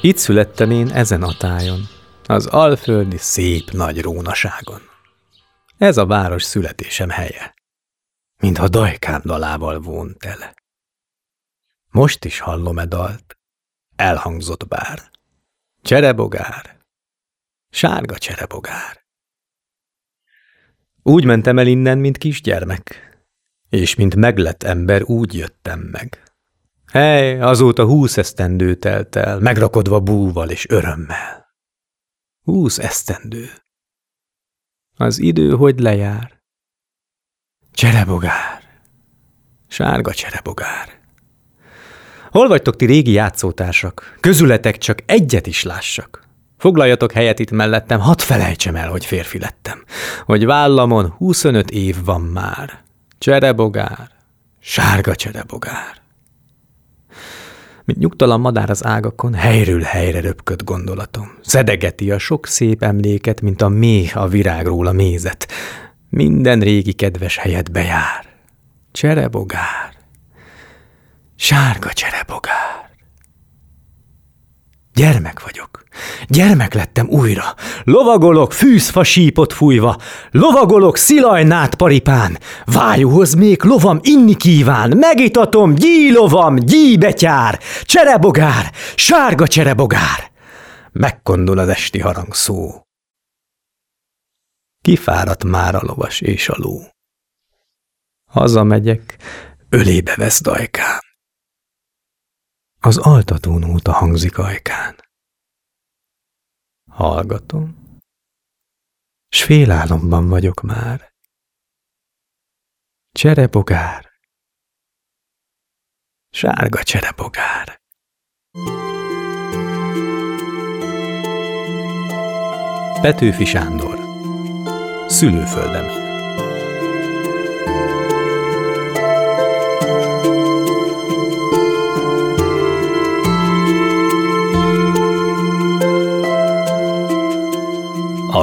Itt születtem én ezen a tájon, az alföldi szép nagy rónaságon. Ez a város születésem helye, mintha dajkám dalával vont tele. Most is hallom-e dalt, elhangzott bár. Cserebogár, sárga cserebogár. Úgy mentem el innen, mint kisgyermek, és mint meglett ember úgy jöttem meg. Hely, azóta húsz esztendő telt el, megrakodva búval és örömmel. Húsz esztendő. Az idő hogy lejár. Cserebogár. Sárga cserebogár. Hol vagytok ti régi játszótársak? Közületek csak egyet is lássak. Foglaljatok helyet itt mellettem, hadd felejtsem el, hogy férfi lettem. Hogy vállamon 25 év van már. Cserebogár. Sárga cserebogár. Mint nyugtalan madár az ágakon, helyről helyre röpköd gondolatom. Szedegeti a sok szép emléket, mint a méh a virágról a mézet. Minden régi kedves helyet bejár. Cserebogár. Sárga cserebogár. Gyermek vagyok. Gyermek lettem újra. Lovagolok fűzfa sípot fújva. Lovagolok szilajnát paripán. Vájúhoz még lovam inni kíván. Megitatom gyílovam, gyíbetyár. Cserebogár, sárga cserebogár. Megkondul az esti harang szó. Kifáradt már a lovas és a ló. Hazamegyek, ölébe vesz dajkám. Az altató nóta hangzik ajkán. Hallgatom, s félálomban vagyok már. Cserebogár, sárga cserebogár. Petőfi Sándor Szülőföldemen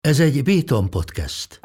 Ez egy Béton podcast.